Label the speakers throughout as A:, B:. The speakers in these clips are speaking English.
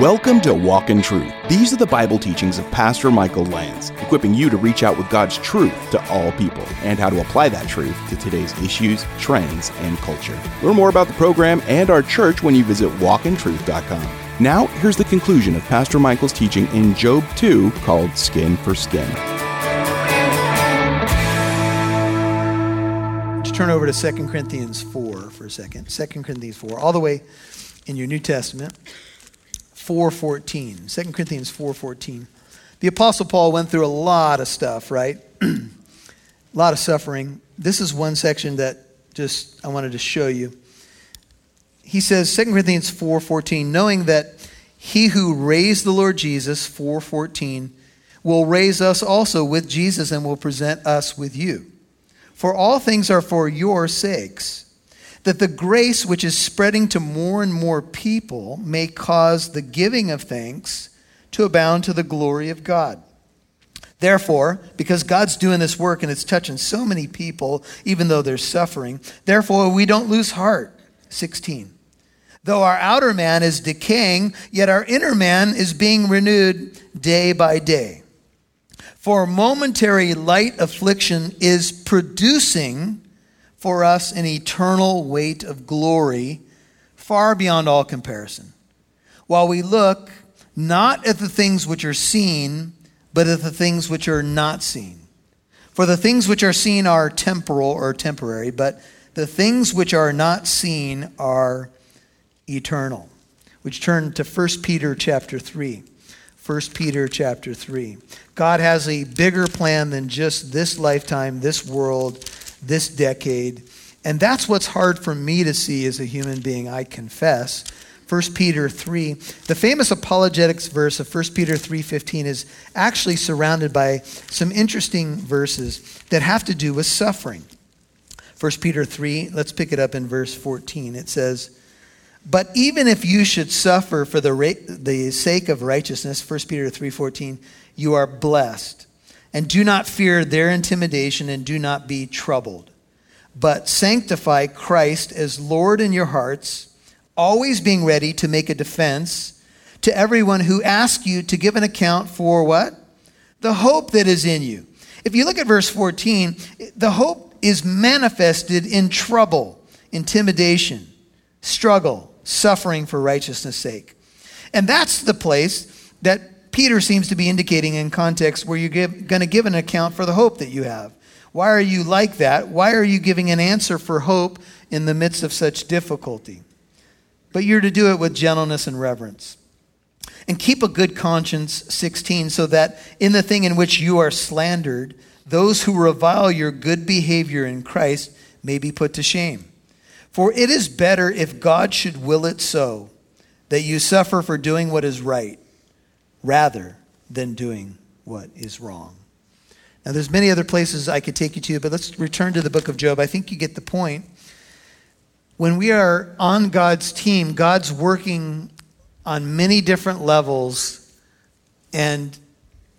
A: Welcome to Walk in Truth. These are the Bible teachings of Pastor Michael Lance, equipping you to reach out with God's truth to all people and how to apply that truth to today's issues, trends, and culture. Learn more about the program and our church when you visit walkintruth.com. Now, here's the conclusion of Pastor Michael's teaching in Job 2 called Skin for Skin.
B: To turn over to 2 Corinthians 4 for a second. 2 Corinthians 4, all the way in your New Testament. 4:14. 2 Corinthians 4:14. The apostle Paul went through a lot of stuff, right? a lot of suffering. This is one section that just I wanted to show you. He says 2 Corinthians 4:14, knowing that he who raised the Lord Jesus 4:14 will raise us also with Jesus and will present us with you. For all things are for your sakes that the grace which is spreading to more and more people may cause the giving of thanks to abound to the glory of God. Therefore, because God's doing this work and it's touching so many people, even though they're suffering, therefore we don't lose heart. 16. Though our outer man is decaying, yet our inner man is being renewed day by day. For momentary light affliction is producing for us an eternal weight of glory far beyond all comparison. While we look not at the things which are seen, but at the things which are not seen. For the things which are seen are temporal or temporary, but the things which are not seen are eternal. Which turn to 1 Peter chapter 3. 1 Peter chapter 3. God has a bigger plan than just this lifetime, this world, this decade. And that's what's hard for me to see as a human being, I confess. 1 Peter 3. The famous apologetics verse of 1 Peter 3:15 is actually surrounded by some interesting verses that have to do with suffering. 1 Peter 3, let's pick it up in verse 14. It says, "But even if you should suffer for the, ra- the sake of righteousness, 1 Peter 3:14, you are blessed. And do not fear their intimidation and do not be troubled. But sanctify Christ as Lord in your hearts, always being ready to make a defense to everyone who asks you to give an account for what? The hope that is in you. If you look at verse 14, the hope is manifested in trouble, intimidation, struggle, suffering for righteousness' sake. And that's the place that Peter seems to be indicating in context where you're going to give an account for the hope that you have. Why are you like that? Why are you giving an answer for hope in the midst of such difficulty? But you're to do it with gentleness and reverence. And keep a good conscience, 16, so that in the thing in which you are slandered, those who revile your good behavior in Christ may be put to shame. For it is better if God should will it so that you suffer for doing what is right rather than doing what is wrong. Now, there's many other places I could take you to, but let's return to the book of Job. I think you get the point. When we are on God's team, God's working on many different levels, and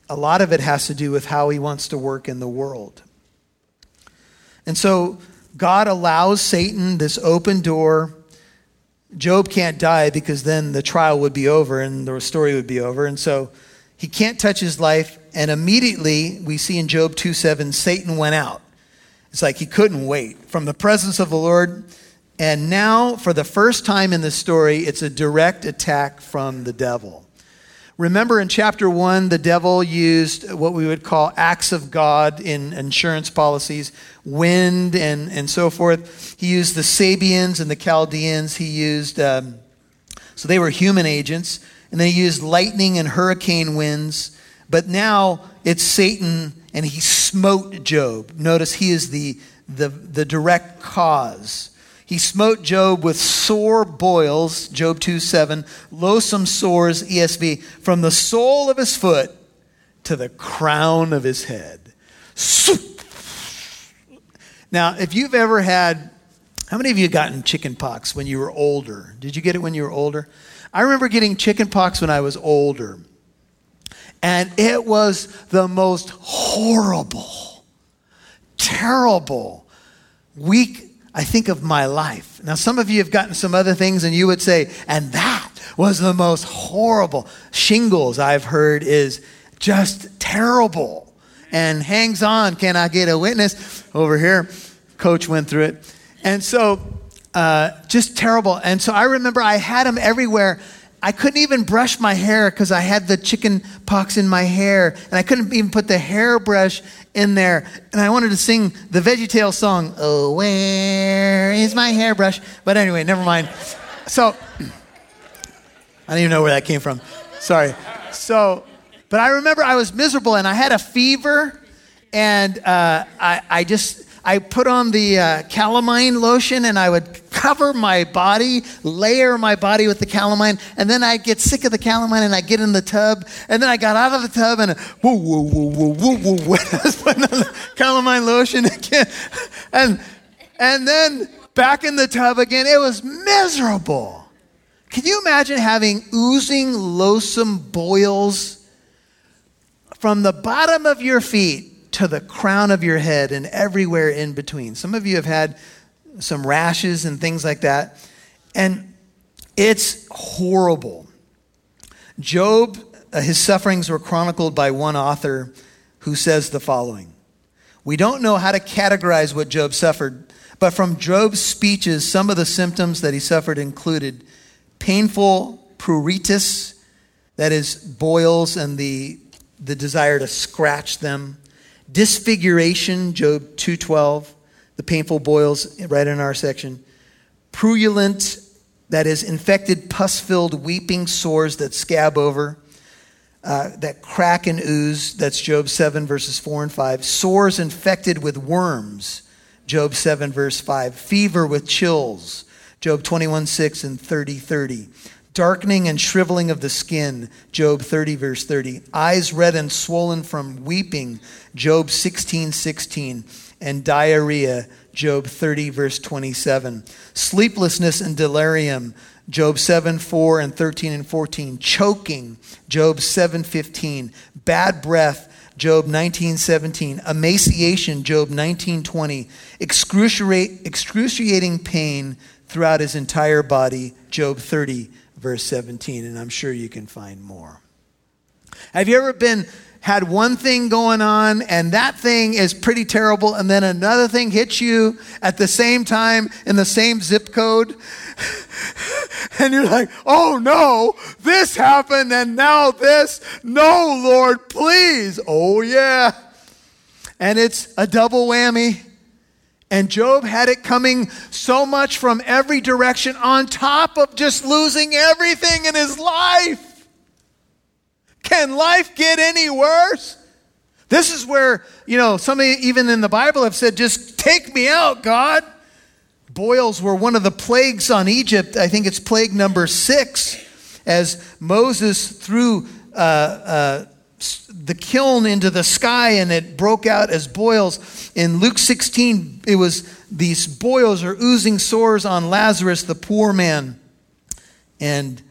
B: a lot of it has to do with how he wants to work in the world. And so, God allows Satan this open door Job can't die because then the trial would be over and the story would be over. And so he can't touch his life. And immediately we see in Job 2 7, Satan went out. It's like he couldn't wait from the presence of the Lord. And now, for the first time in the story, it's a direct attack from the devil. Remember in chapter one, the devil used what we would call acts of God in insurance policies, wind and, and so forth. He used the Sabeans and the Chaldeans. He used, um, so they were human agents. And they used lightning and hurricane winds. But now it's Satan and he smote Job. Notice he is the, the, the direct cause. He smote Job with sore boils, Job 2 7, loathsome sores, ESV, from the sole of his foot to the crown of his head. Now, if you've ever had, how many of you gotten chicken pox when you were older? Did you get it when you were older? I remember getting chicken pox when I was older. And it was the most horrible, terrible, week I think of my life. Now, some of you have gotten some other things, and you would say, and that was the most horrible. Shingles, I've heard, is just terrible and hangs on. Can I get a witness? Over here, coach went through it. And so, uh, just terrible. And so I remember I had them everywhere. I couldn't even brush my hair because I had the chicken pox in my hair, and I couldn't even put the hairbrush in there. And I wanted to sing the VeggieTale song, Oh, where is my hairbrush? But anyway, never mind. So, I don't even know where that came from. Sorry. So, but I remember I was miserable and I had a fever, and uh, I, I just I put on the uh, calamine lotion and I would cover my body, layer my body with the calamine, and then I'd get sick of the calamine and I'd get in the tub, and then I got out of the tub and whoa, whoa, whoa, whoa, whoa, whoa. I was putting on the calamine lotion again. And, and then back in the tub again. It was miserable. Can you imagine having oozing, loathsome boils from the bottom of your feet to the crown of your head and everywhere in between. Some of you have had some rashes and things like that. And it's horrible. Job, uh, his sufferings were chronicled by one author who says the following We don't know how to categorize what Job suffered, but from Job's speeches, some of the symptoms that he suffered included painful pruritus, that is, boils and the, the desire to scratch them, disfiguration, Job 2:12, the painful boils right in our section. Purulent, that is infected, pus-filled, weeping sores that scab over. Uh, that crack and ooze, that's Job 7, verses 4 and 5. Sores infected with worms, Job 7, verse 5. Fever with chills, Job 21, 6 and 30, 30 darkening and shriveling of the skin, Job 30, verse 30, eyes red and swollen from weeping, Job 16, 16, and diarrhea, Job 30, verse 27, sleeplessness and delirium, Job 7, 4 and 13 and 14, choking, Job 7, 15, bad breath, Job 19:17, emaciation, Job 19:20, excruciating pain throughout his entire body, Job 30 verse 17, and I'm sure you can find more. Have you ever been had one thing going on and that thing is pretty terrible and then another thing hits you at the same time in the same zip code? And you're like oh no this happened and now this? No lord please. Oh yeah. And it's a double whammy and Job had it coming so much from every direction on top of just losing everything in his life. Can life get any worse? This is where, you know, some even in the Bible have said, just take me out, God. Boils were one of the plagues on Egypt. I think it's plague number six, as Moses threw uh, uh, the kiln into the sky and it broke out as boils. In Luke 16, it was these boils or oozing sores on Lazarus, the poor man. And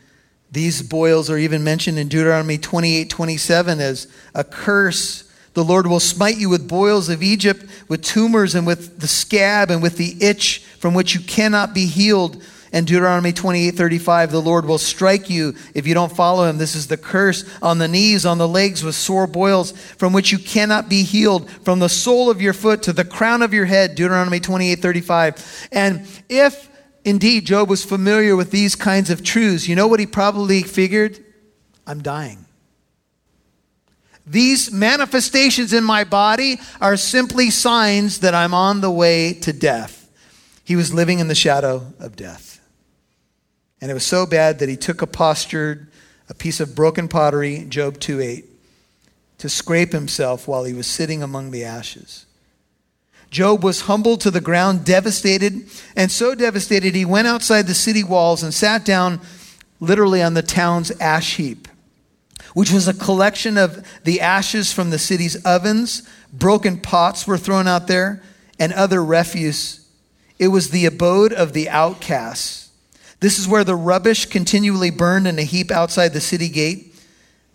B: these boils are even mentioned in Deuteronomy 28 27 as a curse. The Lord will smite you with boils of Egypt, with tumors, and with the scab, and with the itch from which you cannot be healed. And Deuteronomy 28 35, the Lord will strike you if you don't follow him. This is the curse on the knees, on the legs with sore boils from which you cannot be healed, from the sole of your foot to the crown of your head. Deuteronomy 28 35. And if indeed Job was familiar with these kinds of truths, you know what he probably figured? I'm dying. These manifestations in my body are simply signs that I'm on the way to death. He was living in the shadow of death. And it was so bad that he took a potsherd, a piece of broken pottery, Job 2:8, to scrape himself while he was sitting among the ashes. Job was humbled to the ground, devastated, and so devastated he went outside the city walls and sat down literally on the town's ash heap, which was a collection of the ashes from the city's ovens. Broken pots were thrown out there and other refuse. It was the abode of the outcasts this is where the rubbish continually burned in a heap outside the city gate.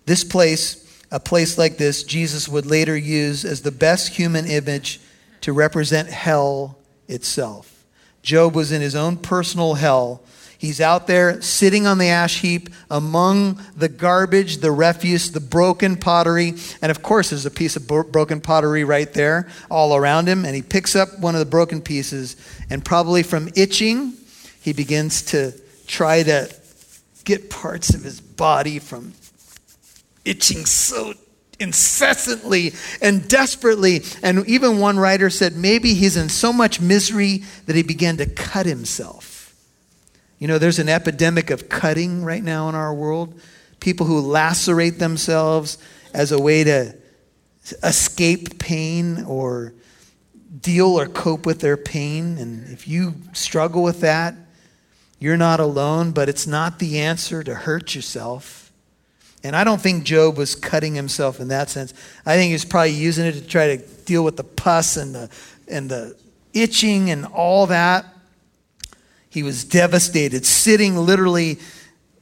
B: This place, a place like this, Jesus would later use as the best human image to represent hell itself. Job was in his own personal hell. He's out there sitting on the ash heap among the garbage, the refuse, the broken pottery. And of course, there's a piece of broken pottery right there all around him. And he picks up one of the broken pieces, and probably from itching, he begins to try to get parts of his body from itching so incessantly and desperately. And even one writer said maybe he's in so much misery that he began to cut himself. You know, there's an epidemic of cutting right now in our world. People who lacerate themselves as a way to escape pain or deal or cope with their pain. And if you struggle with that, you're not alone, but it's not the answer to hurt yourself. And I don't think Job was cutting himself in that sense. I think he was probably using it to try to deal with the pus and the, and the itching and all that. He was devastated, sitting literally,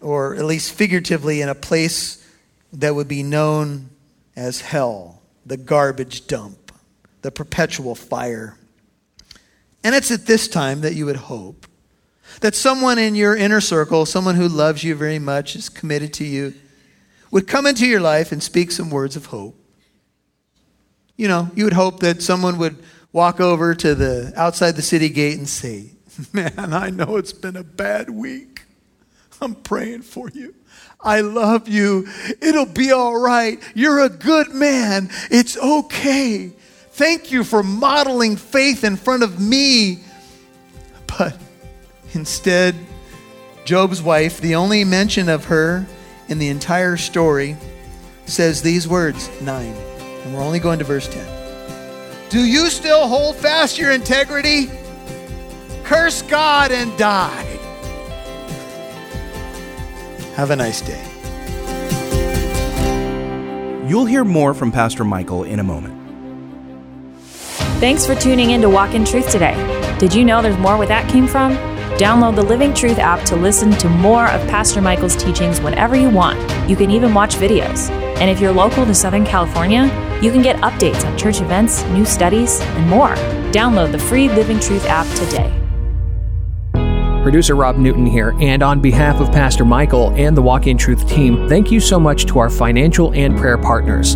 B: or at least figuratively, in a place that would be known as hell, the garbage dump, the perpetual fire. And it's at this time that you would hope that someone in your inner circle, someone who loves you very much, is committed to you, would come into your life and speak some words of hope. You know, you would hope that someone would walk over to the outside the city gate and say, "Man, I know it's been a bad week. I'm praying for you. I love you. It'll be all right. You're a good man. It's okay. Thank you for modeling faith in front of me." But instead, Job's wife, the only mention of her in the entire story says these words, 9. And we're only going to verse 10. Do you still hold fast your integrity? Curse God and die. Have a nice day.
A: You'll hear more from Pastor Michael in a moment.
C: Thanks for tuning in to Walk in Truth today. Did you know there's more where that came from? Download the Living Truth app to listen to more of Pastor Michael's teachings whenever you want. You can even watch videos. And if you're local to Southern California, you can get updates on church events, new studies, and more. Download the free Living Truth app today.
D: Producer Rob Newton here, and on behalf of Pastor Michael and the Walk in Truth team, thank you so much to our financial and prayer partners.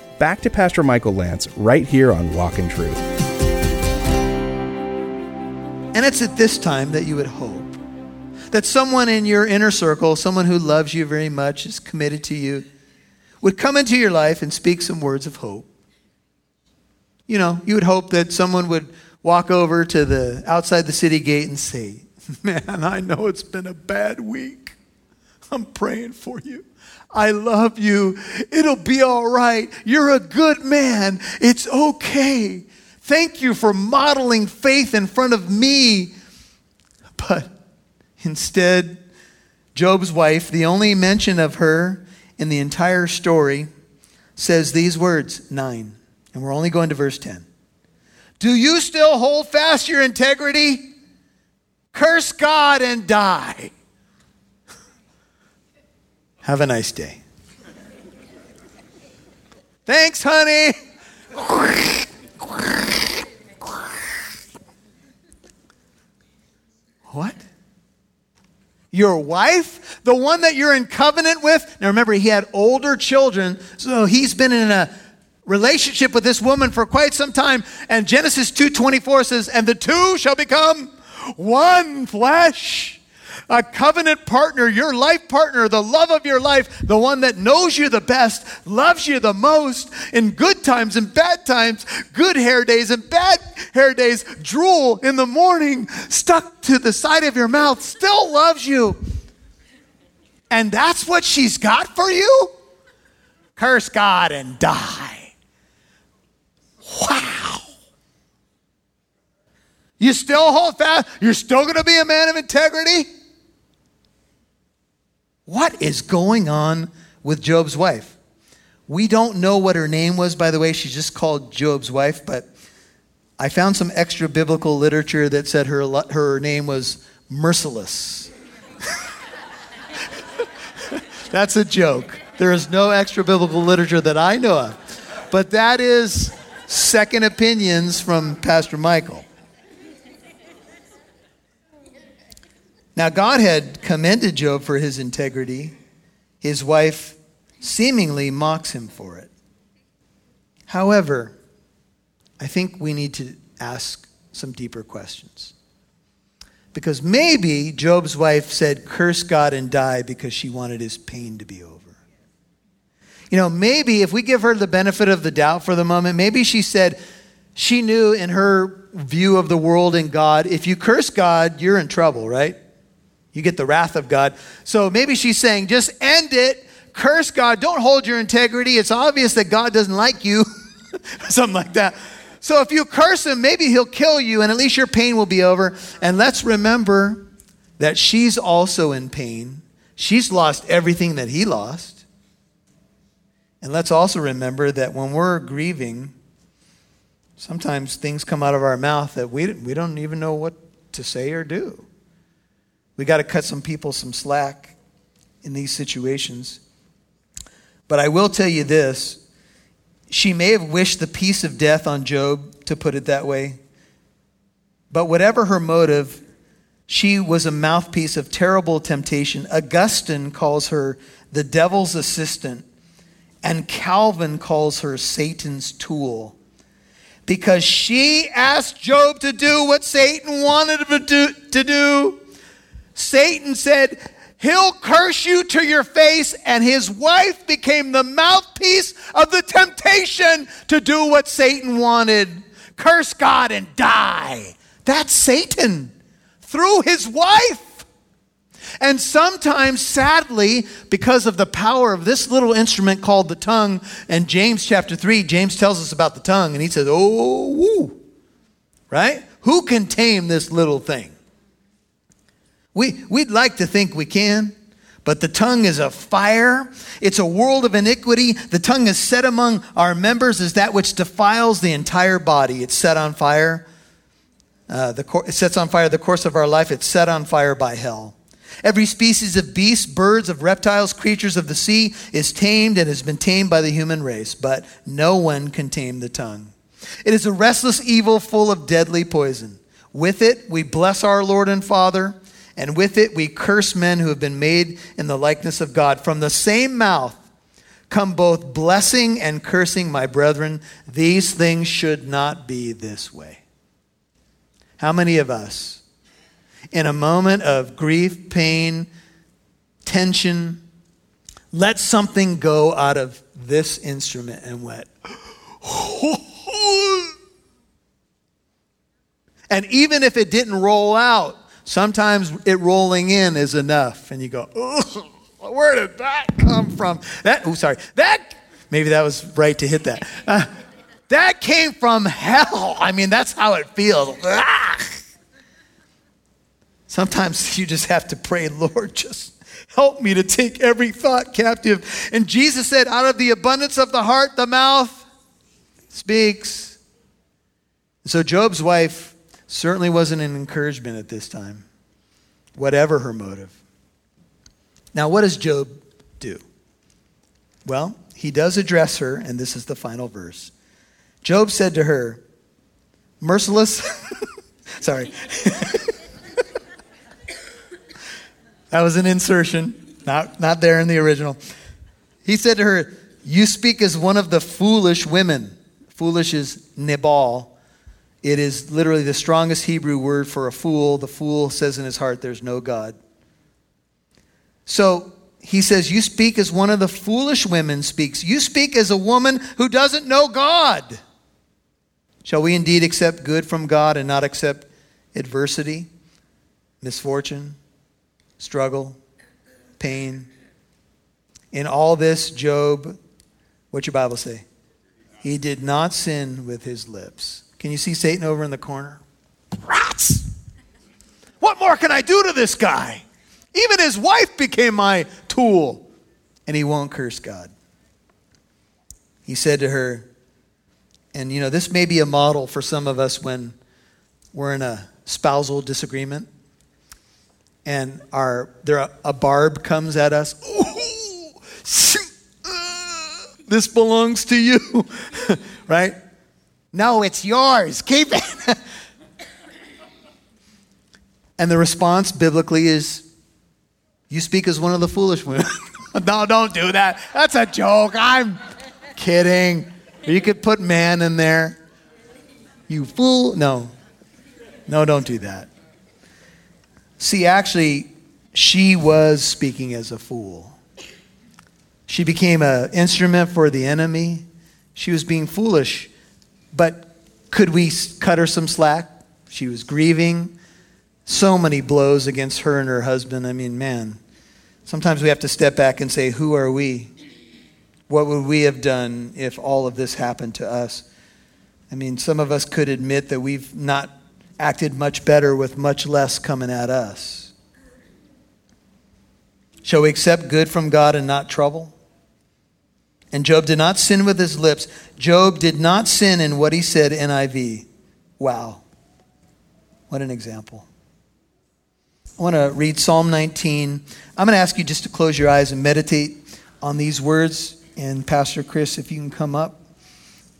A: back to Pastor Michael Lance right here on Walk in Truth.
B: And it's at this time that you would hope that someone in your inner circle, someone who loves you very much, is committed to you, would come into your life and speak some words of hope. You know, you would hope that someone would walk over to the outside the city gate and say, "Man, I know it's been a bad week. I'm praying for you. I love you. It'll be all right. You're a good man. It's okay. Thank you for modeling faith in front of me. But instead, Job's wife, the only mention of her in the entire story, says these words, 9. And we're only going to verse 10. Do you still hold fast your integrity? Curse God and die. Have a nice day. Thanks, honey. What? Your wife? The one that you're in covenant with? Now remember, he had older children, so he's been in a relationship with this woman for quite some time. And Genesis 2:24 says, "And the two shall become one flesh." A covenant partner, your life partner, the love of your life, the one that knows you the best, loves you the most in good times and bad times, good hair days and bad hair days, drool in the morning, stuck to the side of your mouth, still loves you. And that's what she's got for you? Curse God and die. Wow. You still hold fast? You're still going to be a man of integrity? What is going on with Job's wife? We don't know what her name was, by the way. She's just called Job's wife, but I found some extra biblical literature that said her, her name was Merciless. That's a joke. There is no extra biblical literature that I know of. But that is second opinions from Pastor Michael. Now, God had commended Job for his integrity. His wife seemingly mocks him for it. However, I think we need to ask some deeper questions. Because maybe Job's wife said, Curse God and die because she wanted his pain to be over. You know, maybe if we give her the benefit of the doubt for the moment, maybe she said, she knew in her view of the world and God, if you curse God, you're in trouble, right? You get the wrath of God. So maybe she's saying, just end it, curse God, don't hold your integrity. It's obvious that God doesn't like you. Something like that. So if you curse him, maybe he'll kill you and at least your pain will be over. And let's remember that she's also in pain. She's lost everything that he lost. And let's also remember that when we're grieving, sometimes things come out of our mouth that we, we don't even know what to say or do. We got to cut some people some slack in these situations. But I will tell you this she may have wished the peace of death on Job, to put it that way. But whatever her motive, she was a mouthpiece of terrible temptation. Augustine calls her the devil's assistant, and Calvin calls her Satan's tool. Because she asked Job to do what Satan wanted him to do. To do. Satan said, He'll curse you to your face, and his wife became the mouthpiece of the temptation to do what Satan wanted curse God and die. That's Satan through his wife. And sometimes, sadly, because of the power of this little instrument called the tongue, and James chapter 3, James tells us about the tongue, and he says, Oh, woo. Right? Who can tame this little thing? We, we'd like to think we can, but the tongue is a fire. It's a world of iniquity. The tongue is set among our members as that which defiles the entire body. It's set on fire. Uh, the, it sets on fire the course of our life. It's set on fire by hell. Every species of beasts, birds, of reptiles, creatures of the sea is tamed and has been tamed by the human race, but no one can tame the tongue. It is a restless evil full of deadly poison. With it, we bless our Lord and Father and with it we curse men who have been made in the likeness of God. From the same mouth come both blessing and cursing, my brethren. These things should not be this way. How many of us, in a moment of grief, pain, tension, let something go out of this instrument and went, and even if it didn't roll out, Sometimes it rolling in is enough, and you go, where did that come from? That, oh, sorry, that, maybe that was right to hit that. Uh, that came from hell. I mean, that's how it feels. Ah! Sometimes you just have to pray, Lord, just help me to take every thought captive. And Jesus said, out of the abundance of the heart, the mouth speaks. So Job's wife certainly wasn't an encouragement at this time, whatever her motive. Now, what does Job do? Well, he does address her, and this is the final verse. Job said to her, Merciless, sorry. that was an insertion, not, not there in the original. He said to her, You speak as one of the foolish women. Foolish is Nabal, it is literally the strongest Hebrew word for a fool. The fool says in his heart, There's no God. So he says, You speak as one of the foolish women speaks. You speak as a woman who doesn't know God. Shall we indeed accept good from God and not accept adversity, misfortune, struggle, pain? In all this, Job, what's your Bible say? He did not sin with his lips. Can you see Satan over in the corner? Rats! What more can I do to this guy? Even his wife became my tool. And he won't curse God. He said to her, and you know, this may be a model for some of us when we're in a spousal disagreement and our there a barb comes at us. Ooh, shoot, uh, this belongs to you, right? No, it's yours. Keep it. and the response biblically is you speak as one of the foolish women. no, don't do that. That's a joke. I'm kidding. You could put man in there. You fool. No. No, don't do that. See, actually, she was speaking as a fool. She became an instrument for the enemy. She was being foolish. But could we cut her some slack? She was grieving. So many blows against her and her husband. I mean, man, Sometimes we have to step back and say, Who are we? What would we have done if all of this happened to us? I mean, some of us could admit that we've not acted much better with much less coming at us. Shall we accept good from God and not trouble? And Job did not sin with his lips. Job did not sin in what he said, NIV. Wow. What an example. I want to read Psalm 19. I'm going to ask you just to close your eyes and meditate on these words. And Pastor Chris, if you can come up.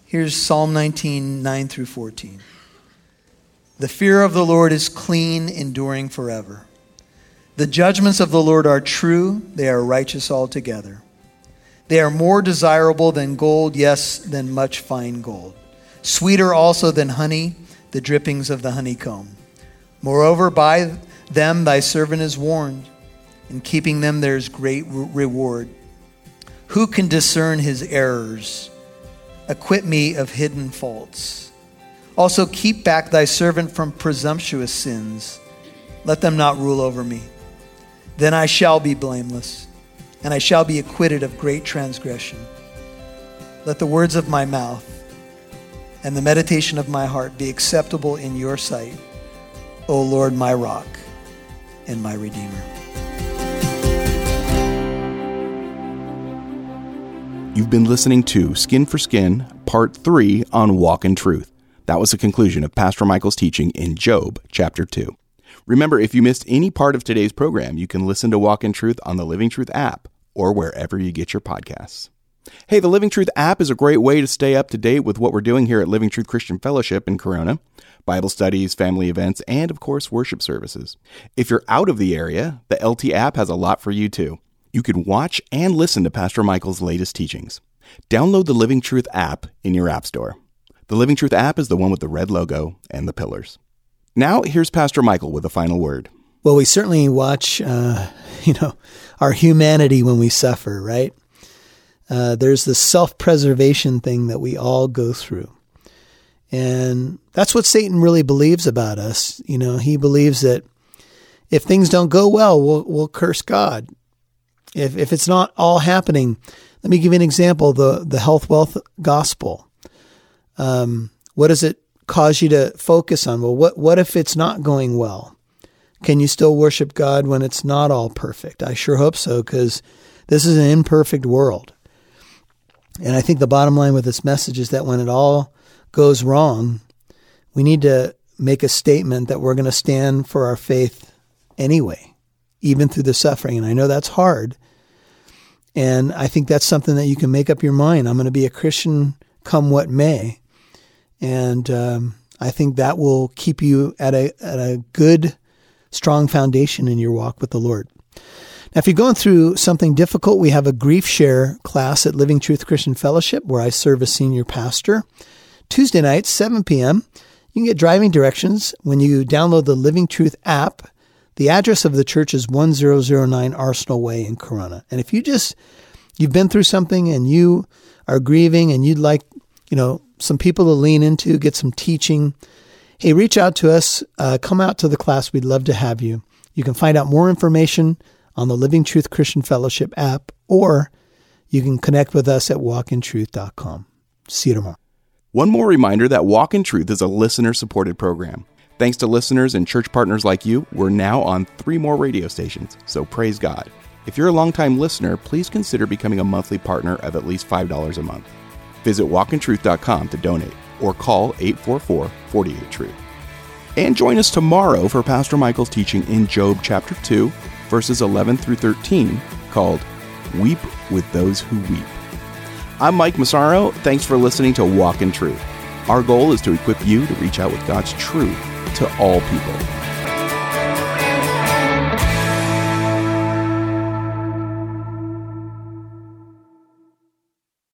B: Here's Psalm 19, 9 through 14. The fear of the Lord is clean, enduring forever. The judgments of the Lord are true, they are righteous altogether. They are more desirable than gold, yes, than much fine gold. Sweeter also than honey, the drippings of the honeycomb. Moreover, by them thy servant is warned. In keeping them there is great reward. Who can discern his errors? Acquit me of hidden faults. Also keep back thy servant from presumptuous sins. Let them not rule over me. Then I shall be blameless, and I shall be acquitted of great transgression. Let the words of my mouth and the meditation of my heart be acceptable in your sight, O Lord, my rock and my Redeemer.
A: You've been listening to Skin for Skin, Part 3 on Walk in Truth. That was the conclusion of Pastor Michael's teaching in Job, chapter 2. Remember, if you missed any part of today's program, you can listen to Walk in Truth on the Living Truth app or wherever you get your podcasts. Hey, the Living Truth app is a great way to stay up to date with what we're doing here at Living Truth Christian Fellowship in Corona. Bible studies, family events, and of course, worship services. If you're out of the area, the LT app has a lot for you too. You can watch and listen to Pastor Michael's latest teachings. Download the Living Truth app in your App Store. The Living Truth app is the one with the red logo and the pillars. Now, here's Pastor Michael with a final word.
B: Well, we certainly watch, uh, you know, our humanity when we suffer, right? Uh, there's this self preservation thing that we all go through. And that's what Satan really believes about us. You know, he believes that if things don't go well, we'll, we'll curse God. If, if it's not all happening, let me give you an example the, the health wealth gospel. Um, what does it cause you to focus on? Well, what, what if it's not going well? Can you still worship God when it's not all perfect? I sure hope so, because this is an imperfect world. And I think the bottom line with this message is that when it all goes wrong, we need to make a statement that we're going to stand for our faith anyway, even through the suffering. And I know that's hard. And I think that's something that you can make up your mind. I'm going to be a Christian come what may. And um, I think that will keep you at a, at a good, strong foundation in your walk with the Lord. Now, if you're going through something difficult, we have a grief share class at Living Truth Christian Fellowship where I serve as senior pastor. Tuesday nights, 7 p.m. You can get driving directions when you download the Living Truth app. The address of the church is 1009 Arsenal Way in Corona. And if you just you've been through something and you are grieving and you'd like, you know, some people to lean into, get some teaching, hey, reach out to us. Uh, come out to the class. We'd love to have you. You can find out more information on the Living Truth Christian Fellowship app, or you can connect with us at walkintruth.com. See you tomorrow.
A: One more reminder that Walk in Truth is a listener supported program. Thanks to listeners and church partners like you, we're now on three more radio stations, so praise God. If you're a longtime listener, please consider becoming a monthly partner of at least $5 a month. Visit walkintruth.com to donate or call 844 48 Truth. And join us tomorrow for Pastor Michael's teaching in Job chapter 2, verses 11 through 13, called Weep with Those Who Weep. I'm Mike Massaro. Thanks for listening to Walk in Truth. Our goal is to equip you to reach out with God's truth to all people.